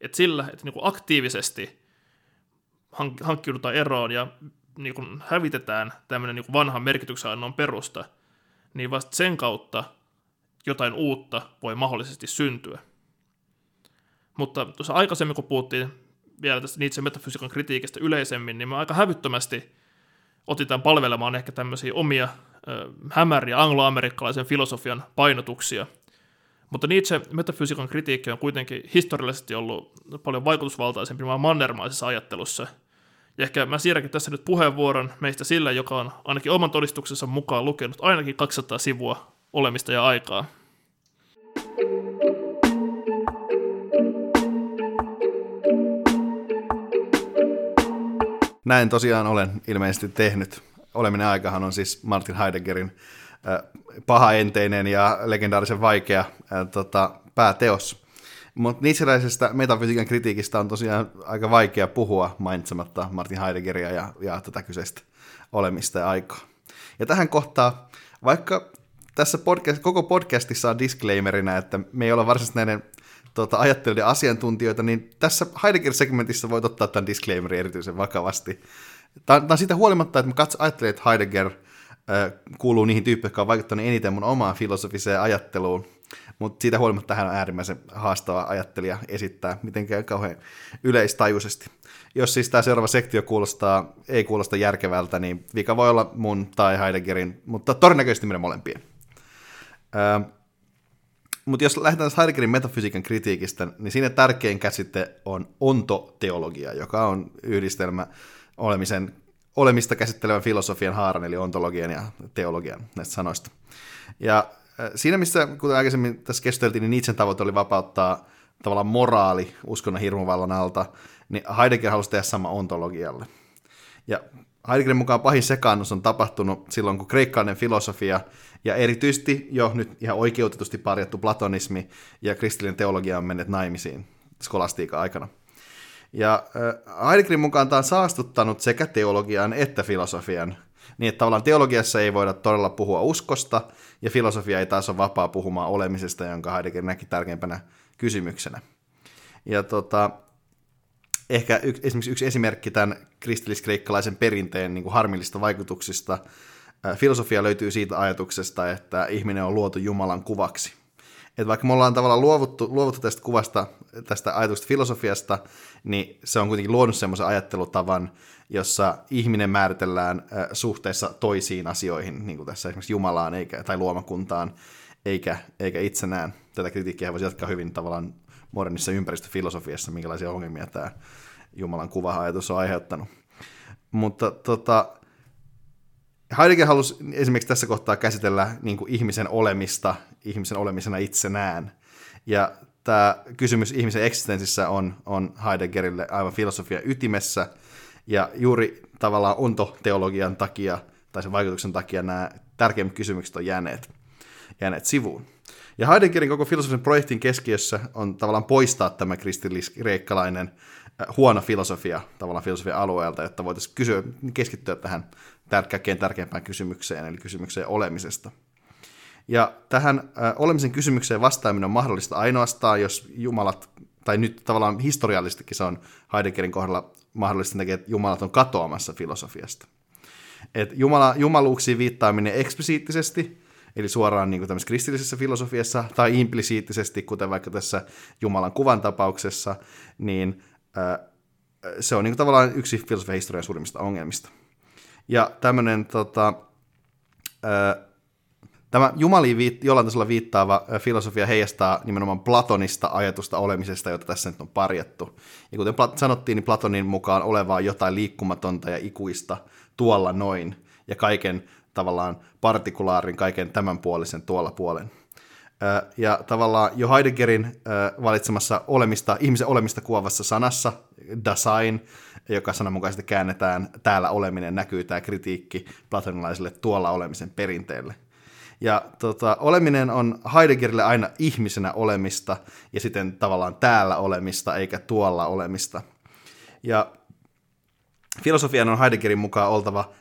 S1: että sillä, että niin kuin aktiivisesti hank, hankkiudutaan eroon ja niin kuin hävitetään tämmöinen niin kuin vanhan merkityksen annon perusta, niin vasta sen kautta jotain uutta voi mahdollisesti syntyä. Mutta tuossa aikaisemmin, kun puhuttiin vielä tästä Nietzsche metafysiikan kritiikistä yleisemmin, niin me aika hävyttömästi otetaan palvelemaan ehkä tämmöisiä omia ö, hämäriä angloamerikkalaisen filosofian painotuksia – Mutta Nietzsche metafysiikan kritiikki on kuitenkin historiallisesti ollut paljon vaikutusvaltaisempi mannermaisessa ajattelussa. Ja ehkä mä siirränkin tässä nyt puheenvuoron meistä sillä, joka on ainakin oman todistuksensa mukaan lukenut ainakin 200 sivua olemista ja aikaa.
S2: Näin tosiaan olen ilmeisesti tehnyt. Oleminen aikahan on siis Martin Heideggerin pahaenteinen ja legendaarisen vaikea tota, pääteos. Mutta niitseläisestä metafysiikan kritiikistä on tosiaan aika vaikea puhua mainitsematta Martin Heideggeria ja, ja tätä kyseistä olemista ja aikaa. Ja tähän kohtaan, vaikka tässä podcast, koko podcastissa on disclaimerina, että me ei olla varsinaisesti näiden tuota, ajattelijoiden asiantuntijoita, niin tässä Heidegger-segmentissä voit ottaa tämän disclaimerin erityisen vakavasti. Tämä on siitä huolimatta, että mä katso, että Heidegger kuuluu niihin tyyppeihin, jotka on vaikuttanut eniten mun omaan filosofiseen ajatteluun, mutta siitä huolimatta hän on äärimmäisen haastava ajattelija esittää mitenkään kauhean yleistajuisesti. Jos siis tämä seuraava sektio kuulostaa, ei kuulosta järkevältä, niin vika voi olla mun tai Heideggerin, mutta todennäköisesti meidän molempien. Äh, mutta jos lähdetään Heideggerin metafysiikan kritiikistä, niin siinä tärkein käsite on ontoteologia, joka on yhdistelmä olemisen, olemista käsittelevän filosofian haaran, eli ontologian ja teologian näistä sanoista. Ja siinä, missä, kuten aikaisemmin tässä keskusteltiin, niin Nietzschen tavoite oli vapauttaa tavallaan moraali uskonnon hirmuvallan alta, niin Heidegger halusi tehdä sama ontologialle. Ja Heideggerin mukaan pahin sekaannus on tapahtunut silloin, kun kreikkalainen filosofia ja erityisesti jo nyt ihan oikeutetusti parjattu platonismi ja kristillinen teologia on menneet naimisiin skolastiikan aikana. Ja Heideggerin mukaan tämä on saastuttanut sekä teologian että filosofian, niin että tavallaan teologiassa ei voida todella puhua uskosta, ja filosofia ei taas ole vapaa puhumaan olemisesta, jonka Heidegger näki tärkeimpänä kysymyksenä. Ja tota, ehkä yksi, esimerkiksi yksi esimerkki tämän kristilliskreikkalaisen perinteen niin kuin harmillista vaikutuksista – filosofia löytyy siitä ajatuksesta, että ihminen on luotu Jumalan kuvaksi. Et vaikka me ollaan tavallaan luovuttu, luovuttu tästä kuvasta, tästä ajatuksesta filosofiasta, niin se on kuitenkin luonut semmoisen ajattelutavan, jossa ihminen määritellään suhteessa toisiin asioihin, niin kuin tässä esimerkiksi Jumalaan eikä, tai luomakuntaan, eikä, eikä itsenään. Tätä kritiikkiä voisi jatkaa hyvin tavallaan modernissa ympäristöfilosofiassa, minkälaisia ongelmia tämä Jumalan kuva-ajatus on aiheuttanut. Mutta tota, Heidegger halusi esimerkiksi tässä kohtaa käsitellä niin kuin ihmisen olemista ihmisen olemisena itsenään. Ja tämä kysymys ihmisen eksistensissä on, on Heideggerille aivan filosofian ytimessä, ja juuri tavallaan ontoteologian takia, tai sen vaikutuksen takia nämä tärkeimmät kysymykset on jääneet, jääneet sivuun. Ja Heideggerin koko filosofisen projektin keskiössä on tavallaan poistaa tämä kristillis-kreikkalainen äh, huono filosofia tavallaan filosofian alueelta, jotta voitaisiin kysyä, keskittyä tähän kaikkein tärkeimpään kysymykseen, eli kysymykseen olemisesta. Ja tähän äh, olemisen kysymykseen vastaaminen on mahdollista ainoastaan, jos Jumalat, tai nyt tavallaan historiallistikin se on Heideggerin kohdalla mahdollista että Jumalat on katoamassa filosofiasta. Et Jumala, jumaluuksiin viittaaminen eksplisiittisesti, eli suoraan niin kuin kristillisessä filosofiassa, tai implisiittisesti, kuten vaikka tässä Jumalan kuvan tapauksessa, niin äh, se on niin kuin tavallaan yksi filosofian historian suurimmista ongelmista. Ja tämmöinen tota, Tämä jumaliin viit- jollain tasolla viittaava filosofia heijastaa nimenomaan platonista ajatusta olemisesta, jota tässä nyt on parjattu. Ja kuten Plat- sanottiin, niin Platonin mukaan olevaa jotain liikkumatonta ja ikuista tuolla noin, ja kaiken tavallaan partikulaarin, kaiken tämän puolisen tuolla puolen. Ja tavallaan jo Heideggerin valitsemassa olemista, ihmisen olemista kuvaavassa sanassa, Dasein, joka sananmukaisesti käännetään täällä oleminen, näkyy tämä kritiikki platonilaiselle tuolla olemisen perinteelle. Ja tota, oleminen on Heideggerille aina ihmisenä olemista ja sitten tavallaan täällä olemista eikä tuolla olemista. Ja filosofian on Heideggerin mukaan oltava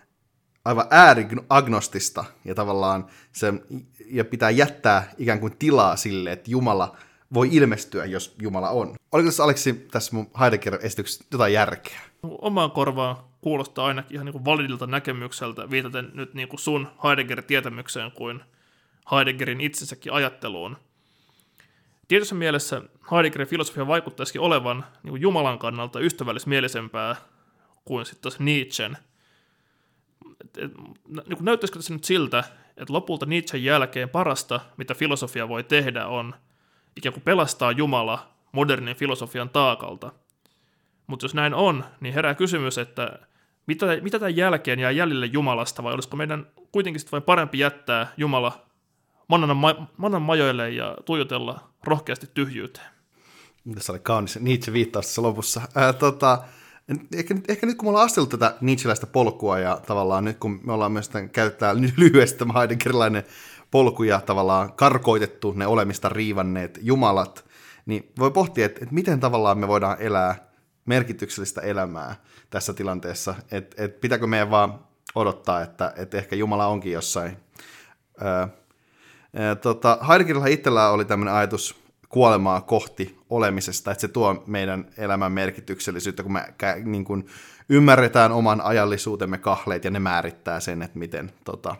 S2: aivan ääriagnostista ja tavallaan se, ja pitää jättää ikään kuin tilaa sille, että Jumala voi ilmestyä, jos Jumala on. Oliko tässä Aleksi tässä mun Heidegger-esityksessä jotain järkeä?
S1: Omaan korvaan kuulostaa ainakin ihan niin validilta näkemykseltä, viitaten nyt niin kuin sun Heidegger-tietämykseen kuin Heideggerin itsensäkin ajatteluun. Tietyssä mielessä Heideggerin filosofia vaikuttaisikin olevan niin kuin Jumalan kannalta ystävällismielisempää kuin sitten taas Nietzschen. Et, et, niin näyttäisikö tässä nyt siltä, että lopulta Nietzschen jälkeen parasta, mitä filosofia voi tehdä, on ikään kuin pelastaa Jumala modernin filosofian taakalta. Mutta jos näin on, niin herää kysymys, että mitä, mitä tämän jälkeen jää jäljelle Jumalasta, vai olisiko meidän kuitenkin sitten vain parempi jättää Jumala mannan, ma- mannan majoille ja tuijotella rohkeasti tyhjyyteen?
S2: Tässä oli kaunis Nietzsche viittaus tässä lopussa. Ää, tota, ehkä, ehkä nyt kun me ollaan astellut tätä Nietzscheläistä polkua ja tavallaan nyt kun me ollaan myös tämän, käyttää lyhyesti tämä Heideggerilainen polku ja tavallaan karkoitettu ne olemista riivanneet jumalat, niin voi pohtia, että, että miten tavallaan me voidaan elää merkityksellistä elämää tässä tilanteessa, että et pitääkö meidän vaan odottaa, että, että ehkä Jumala onkin jossain. Öö, tota, Heideggerilla itsellään oli tämmöinen ajatus kuolemaa kohti olemisesta, että se tuo meidän elämän merkityksellisyyttä, kun me niin kuin ymmärretään oman ajallisuutemme kahleet ja ne määrittää sen, että miten, tota,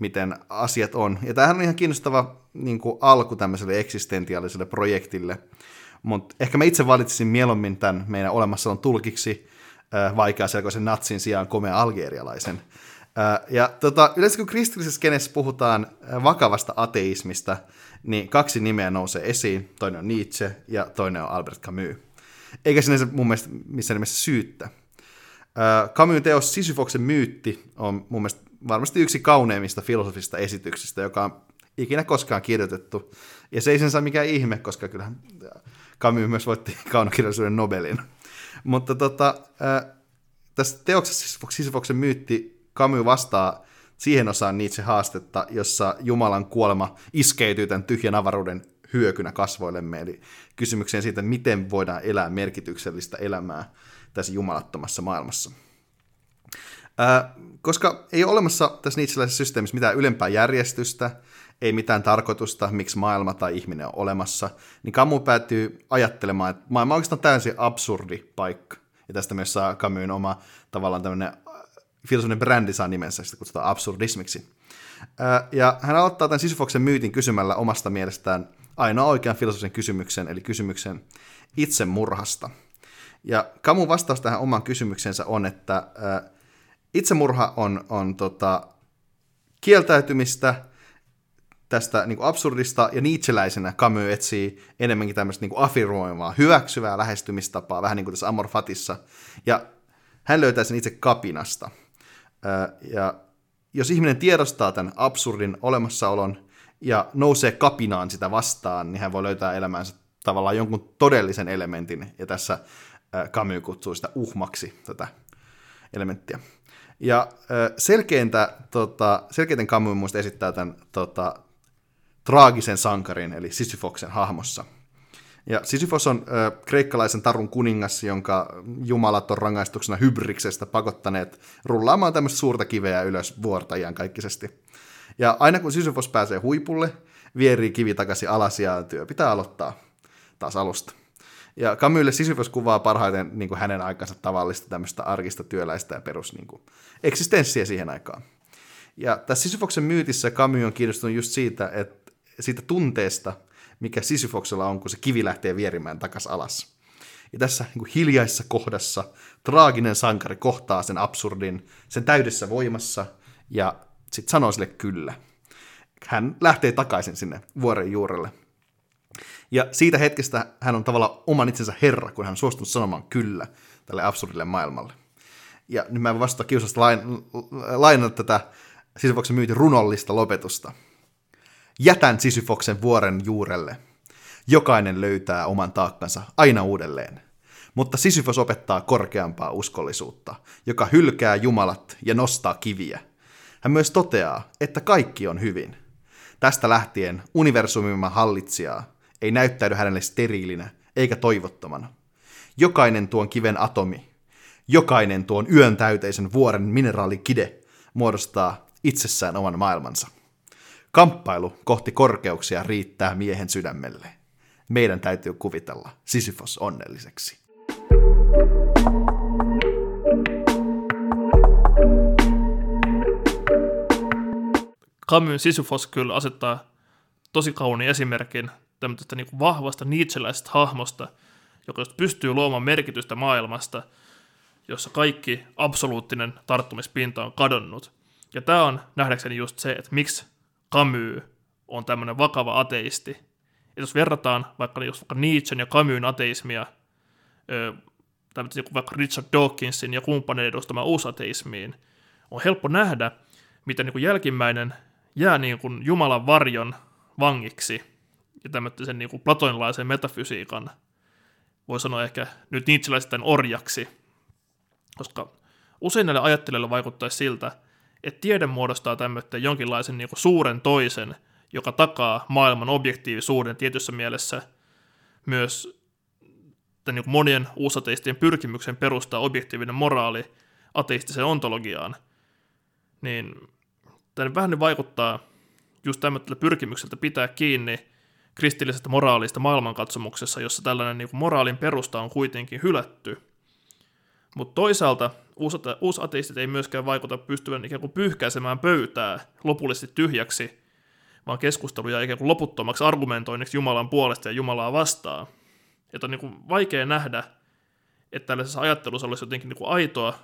S2: miten asiat on. Ja tämähän on ihan kiinnostava niin kuin alku tämmöiselle eksistentiaaliselle projektille, mutta ehkä mä itse valitsisin mieluummin tämän meidän olemassaolon tulkiksi äh, vaikeaselkoisen natsin sijaan komea algerialaisen. Äh, ja tota, yleensä kun kristillisessä kenessä puhutaan vakavasta ateismista, niin kaksi nimeä nousee esiin. Toinen on Nietzsche ja toinen on Albert Camus. Eikä sinänsä mun mielestä missään nimessä syyttä. Äh, Camus teos Sisyfoksen myytti on mun mielestä varmasti yksi kauneimmista filosofista esityksistä, joka on ikinä koskaan kirjoitettu. Ja se ei sen saa mikään ihme, koska kyllähän Camus myös voitti kaunokirjallisuuden Nobelin. Mutta tota, äh, tässä teoksessa Sisyfoksen myytti Camus vastaa siihen osaan Nietzsche haastetta, jossa Jumalan kuolema iskeytyy tämän tyhjän avaruuden hyökynä kasvoillemme, eli kysymykseen siitä, miten voidaan elää merkityksellistä elämää tässä jumalattomassa maailmassa. Ää, koska ei ole olemassa tässä Nietzscheläisessä systeemissä mitään ylempää järjestystä, ei mitään tarkoitusta, miksi maailma tai ihminen on olemassa, niin Camus päätyy ajattelemaan, että maailma on oikeastaan täysin absurdi paikka. Ja tästä myös saa Camusin oma tavallaan tämmöinen filosofinen brändi saa nimensä, sitä kutsutaan absurdismiksi. Ja hän aloittaa tämän Sisyfoksen myytin kysymällä omasta mielestään ainoa oikean filosofisen kysymyksen, eli kysymyksen itsemurhasta. Ja Kamun vastaus tähän omaan kysymyksensä on, että itsemurha on, on tota, kieltäytymistä tästä niin kuin absurdista, ja niitseläisenä Camus etsii enemmänkin tämmöistä niin affirmoimaa, hyväksyvää lähestymistapaa, vähän niin kuin tässä Amor Fatissa, ja hän löytää sen itse kapinasta. Ja jos ihminen tiedostaa tämän absurdin olemassaolon ja nousee kapinaan sitä vastaan, niin hän voi löytää elämäänsä tavallaan jonkun todellisen elementin, ja tässä Camus kutsuu sitä uhmaksi tätä elementtiä. Ja selkeintä, tota, selkeiten Camus muista esittää tämän tota, traagisen sankarin, eli Sisyfoksen hahmossa – ja Sisyfos on ö, kreikkalaisen tarun kuningas, jonka jumalat on rangaistuksena hybriksestä pakottaneet rullaamaan tämmöistä suurta kiveä ylös vuorta kaikkisesti. Ja aina kun Sisyfos pääsee huipulle, vierii kivi takaisin alas ja työ pitää aloittaa taas alusta. Ja Kamylle Sisyfos kuvaa parhaiten niin kuin hänen aikansa tavallista tämmöistä arkista työläistä ja perus niin kuin, eksistenssiä siihen aikaan. Ja tässä Sisyfoksen myytissä Camus on kiinnostunut just siitä, että siitä tunteesta, mikä Sisyfoksella on, kun se kivi lähtee vierimään takas alas. Ja tässä niin kuin hiljaisessa kohdassa traaginen sankari kohtaa sen absurdin sen täydessä voimassa ja sitten sanoo sille kyllä. Hän lähtee takaisin sinne vuoren juurelle. Ja siitä hetkestä hän on tavallaan oman itsensä herra, kun hän on suostunut sanomaan kyllä tälle absurdille maailmalle. Ja nyt mä vastata kiusasta lain, lainata tätä Sisyfoksen myytin runollista lopetusta – Jätän Sisyfoksen vuoren juurelle. Jokainen löytää oman taakkansa aina uudelleen. Mutta Sisyfos opettaa korkeampaa uskollisuutta, joka hylkää jumalat ja nostaa kiviä. Hän myös toteaa, että kaikki on hyvin. Tästä lähtien universumimme hallitsijaa ei näyttäydy hänelle steriilinä eikä toivottomana. Jokainen tuon kiven atomi, jokainen tuon yön täyteisen vuoren mineraalikide muodostaa itsessään oman maailmansa. Kamppailu kohti korkeuksia riittää miehen sydämelle. Meidän täytyy kuvitella Sisyfos onnelliseksi.
S1: Camus Sisyfos kyllä asettaa tosi kauniin esimerkin tämmöisestä niin vahvasta niitseläisestä hahmosta, joka pystyy luomaan merkitystä maailmasta, jossa kaikki absoluuttinen tarttumispinta on kadonnut. Ja tämä on nähdäkseni just se, että miksi Camus on tämmöinen vakava ateisti. jos verrataan vaikka, jos vaikka Nietzschen ja Camusin ateismia, vaikka Richard Dawkinsin ja kumppaneiden edustamaan uusateismiin, on helppo nähdä, miten niin kuin jälkimmäinen jää niin kuin Jumalan varjon vangiksi ja tämmöisen niin kuin platonilaisen metafysiikan, voi sanoa ehkä nyt Nietzscheläisten orjaksi, koska usein näille ajattelijoille vaikuttaisi siltä, että tiede muodostaa tämmöisen jonkinlaisen niin kuin suuren toisen, joka takaa maailman objektiivisuuden tietyssä mielessä. Myös tämän niin kuin monien uusateistien pyrkimyksen perustaa objektiivinen moraali ateistiseen ontologiaan, niin tämä vähän vaikuttaa just tämmöisellä pyrkimykseltä pitää kiinni kristillisestä moraalista maailmankatsomuksessa, jossa tällainen niin kuin moraalin perusta on kuitenkin hylätty. Mutta toisaalta uusateistit ei myöskään vaikuta pystyvän ikään kuin pyyhkäisemään pöytää lopullisesti tyhjäksi, vaan keskusteluja ikään kuin loputtomaksi argumentoinniksi Jumalan puolesta ja Jumalaa vastaan. Että on niin kuin vaikea nähdä, että tällaisessa ajattelussa olisi jotenkin niin kuin aitoa,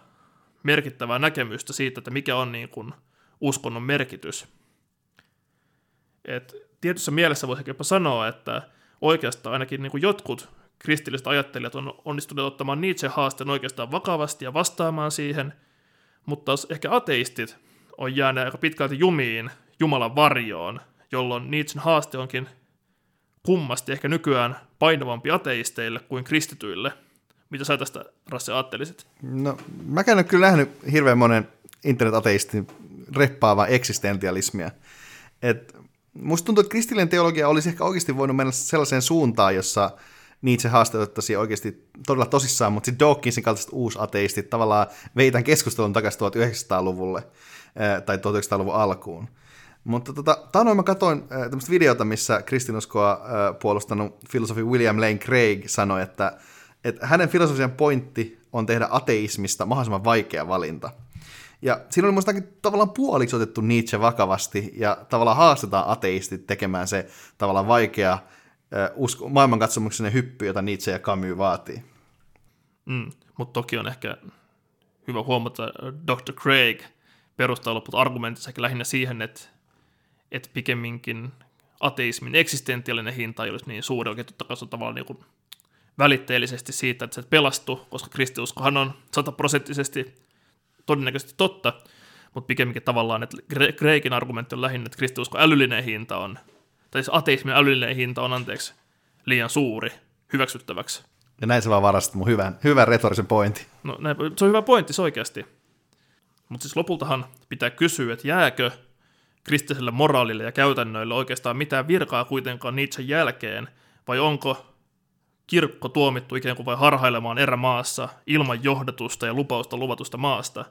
S1: merkittävää näkemystä siitä, että mikä on niin kuin uskonnon merkitys. Et tietyssä mielessä voisi jopa sanoa, että oikeastaan ainakin niin kuin jotkut kristilliset ajattelijat on onnistuneet ottamaan Nietzsche haasteen oikeastaan vakavasti ja vastaamaan siihen, mutta taas ehkä ateistit on jäänyt aika pitkälti jumiin Jumalan varjoon, jolloin Nietzschen haaste onkin kummasti ehkä nykyään painavampi ateisteille kuin kristityille. Mitä sä tästä, Rasse, ajattelisit?
S2: No, mä en ole kyllä nähnyt hirveän monen internet-ateistin reppaavaa eksistentialismia. Et musta tuntuu, että kristillinen teologia olisi ehkä oikeasti voinut mennä sellaiseen suuntaan, jossa Nietzsche haastateltaisiin oikeasti todella tosissaan, mutta sitten Dawkinsin kaltaiset uusateistit tavallaan veitän keskustelun takaisin 1900-luvulle tai 1900-luvun alkuun. Mutta tota, taanoin mä katsoin äh, tämmöistä videota, missä kristinuskoa äh, puolustanut filosofi William Lane Craig sanoi, että, että hänen filosofian pointti on tehdä ateismista mahdollisimman vaikea valinta. Ja siinä oli musta tavallaan puoliksi otettu Nietzsche vakavasti, ja tavallaan haastetaan ateistit tekemään se tavallaan vaikea usko, maailmankatsomuksinen hyppy, jota Nietzsche ja Camus vaatii.
S1: Mm, mutta toki on ehkä hyvä huomata, Dr. Craig perustaa loput argumentissa lähinnä siihen, että että pikemminkin ateismin eksistentiaalinen hinta ei olisi niin suuri, oikein totta kai se on tavallaan niin kuin välitteellisesti siitä, että se et pelastu, koska kristiuskohan on sataprosenttisesti todennäköisesti totta, mutta pikemminkin tavallaan, että Kreikin argumentti on lähinnä, että kristiuskon älyllinen hinta on, tai siis ateismin älyllinen hinta on, anteeksi, liian suuri hyväksyttäväksi.
S2: Ja näin se vaan varastat mun hyvän, hyvän retorisen pointti.
S1: No näin, se on hyvä pointti, se oikeasti. Mutta siis lopultahan pitää kysyä, että jääkö kristilliselle moraalille ja käytännöille oikeastaan mitään virkaa kuitenkaan Nietzschen jälkeen, vai onko kirkko tuomittu ikään kuin vain harhailemaan erämaassa ilman johdatusta ja lupausta luvatusta maasta.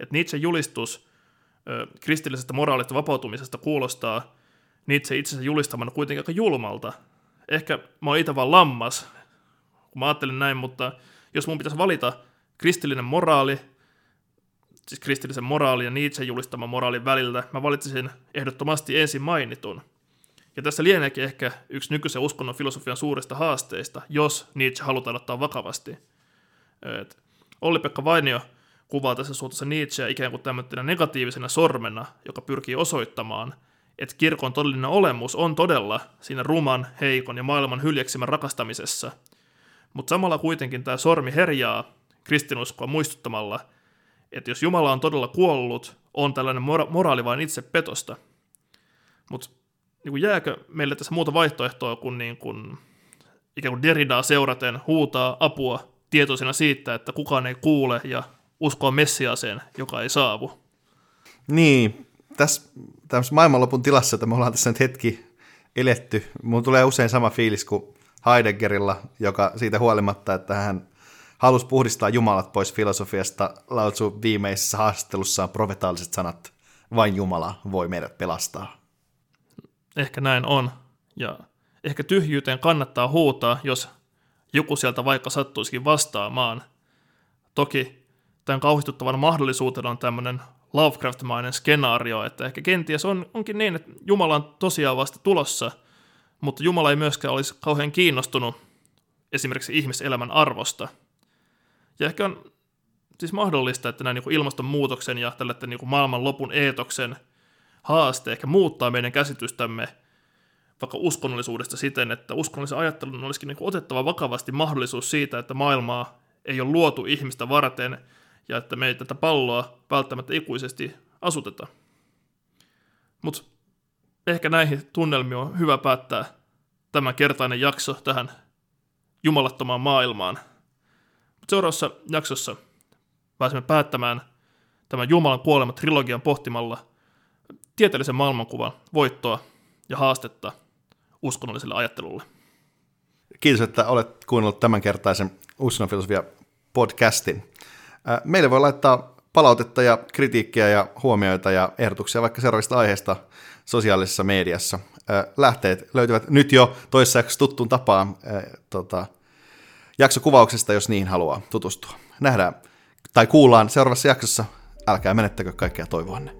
S1: Et Nietzschen julistus ö, kristillisestä moraalista vapautumisesta kuulostaa Nietzsche itsensä julistamana kuitenkin aika julmalta. Ehkä mä oon itse vaan lammas, kun mä ajattelen näin, mutta jos mun pitäisi valita kristillinen moraali siis kristillisen moraalin ja Nietzsche julistaman moraalin väliltä, mä valitsisin ehdottomasti ensin mainitun. Ja tässä lieneekin ehkä yksi nykyisen uskonnon filosofian suurista haasteista, jos Nietzsche halutaan ottaa vakavasti. Et Olli-Pekka Vainio kuvaa tässä suhteessa Nietzscheä ikään kuin tämmöisenä negatiivisena sormena, joka pyrkii osoittamaan, että kirkon todellinen olemus on todella siinä ruman, heikon ja maailman hyljeksimän rakastamisessa. Mutta samalla kuitenkin tämä sormi herjaa kristinuskoa muistuttamalla – että jos Jumala on todella kuollut, on tällainen mora- moraali vain itse petosta. Mutta niin jääkö meille tässä muuta vaihtoehtoa kuin, niin kuin ikään kuin Derridaa seuraten huutaa apua tietoisena siitä, että kukaan ei kuule ja uskoa Messiaseen, joka ei saavu.
S2: Niin, tässä tämmöisessä maailmanlopun tilassa, että me ollaan tässä nyt hetki eletty, mun tulee usein sama fiilis kuin Heideggerilla, joka siitä huolimatta, että hän halusi puhdistaa jumalat pois filosofiasta, lautsu viimeisessä haastattelussaan profetaaliset sanat, vain Jumala voi meidät pelastaa.
S1: Ehkä näin on, ja ehkä tyhjyyteen kannattaa huutaa, jos joku sieltä vaikka sattuisikin vastaamaan. Toki tämän kauhistuttavan mahdollisuutena on tämmöinen Lovecraft-mainen skenaario, että ehkä kenties on, onkin niin, että Jumala on tosiaan vasta tulossa, mutta Jumala ei myöskään olisi kauhean kiinnostunut esimerkiksi ihmiselämän arvosta – ja ehkä on siis mahdollista, että näin niin ilmastonmuutoksen ja tällaisen niin maailman lopun eetoksen haaste ehkä muuttaa meidän käsitystämme vaikka uskonnollisuudesta siten, että uskonnollisen ajattelun olisikin niin otettava vakavasti mahdollisuus siitä, että maailmaa ei ole luotu ihmistä varten ja että me ei tätä palloa välttämättä ikuisesti asuteta. Mutta ehkä näihin tunnelmiin on hyvä päättää tämä kertainen jakso tähän jumalattomaan maailmaan. Mut seuraavassa jaksossa pääsemme päättämään tämän Jumalan kuolema trilogian pohtimalla tieteellisen maailmankuvan voittoa ja haastetta uskonnolliselle ajattelulle.
S2: Kiitos, että olet kuunnellut tämänkertaisen Uskonnonfilosofia podcastin. Meille voi laittaa palautetta ja kritiikkiä ja huomioita ja ehdotuksia vaikka seuraavista aiheista sosiaalisessa mediassa. Lähteet löytyvät nyt jo toisessa tuttuun tapaan tota, jaksokuvauksesta, jos niin haluaa tutustua. Nähdään tai kuullaan seuraavassa jaksossa. Älkää menettäkö kaikkea toivoanne.